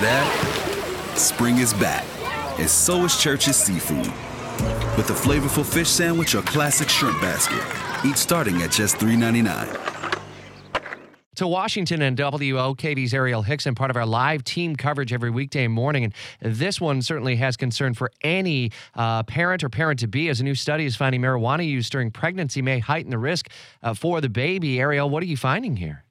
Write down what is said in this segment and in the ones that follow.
That? Spring is back, and so is Church's Seafood. With a flavorful fish sandwich or classic shrimp basket, each starting at just $3.99. to Washington and WOKV's Arielle Hixson, part of our live team coverage every weekday morning. And this one certainly has concern for any uh, parent or parent to be, as a new study is finding marijuana use during pregnancy may heighten the risk uh, for the baby. Arielle, what are you finding here?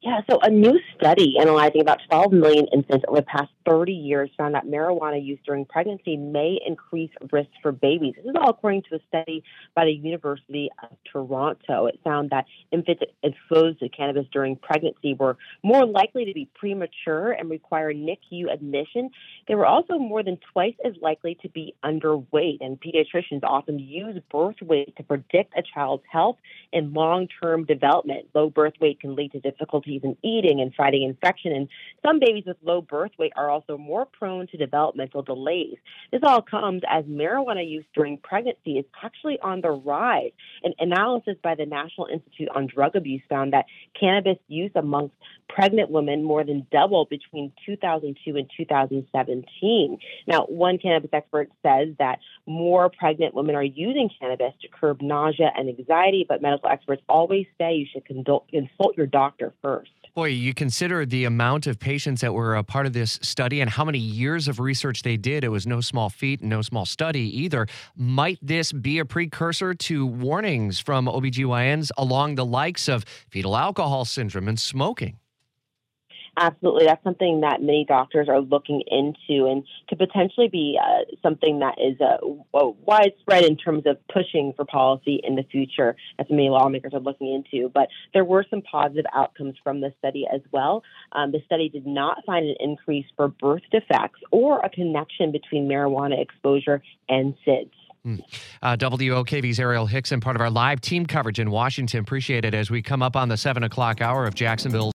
Yeah, so a new study analyzing about 12 million infants over the past 30 years found that marijuana use during pregnancy may increase risk for babies. This is all according to a study by the University of Toronto. It found that infants exposed to cannabis during pregnancy were more likely to be premature and require NICU admission. They were also more than twice as likely to be underweight, and pediatricians often use birth weight to predict a child's health and long term development. Low birth weight can lead to difficulty difficulties in eating and fighting infection. And some babies with low birth weight are also more prone to developmental delays. This all comes as marijuana use during pregnancy is actually on the rise. An analysis by the National Institute on Drug Abuse found that cannabis use amongst pregnant women more than doubled between 2002 and 2017. Now, one cannabis expert says that more pregnant women are using cannabis to curb nausea and anxiety, but medical experts always say you should consult your doctor first first. Boy, you consider the amount of patients that were a part of this study and how many years of research they did. It was no small feat, no small study either. Might this be a precursor to warnings from OBGYNs along the likes of fetal alcohol syndrome and smoking? Absolutely. That's something that many doctors are looking into and could potentially be uh, something that is uh, widespread in terms of pushing for policy in the future, as many lawmakers are looking into. But there were some positive outcomes from the study as well. Um, the study did not find an increase for birth defects or a connection between marijuana exposure and SIDS. Hmm. Uh, WOKV's Arielle Hixson, part of our live team coverage in Washington. Appreciate it as we come up on the 7 o'clock hour of Jacksonville.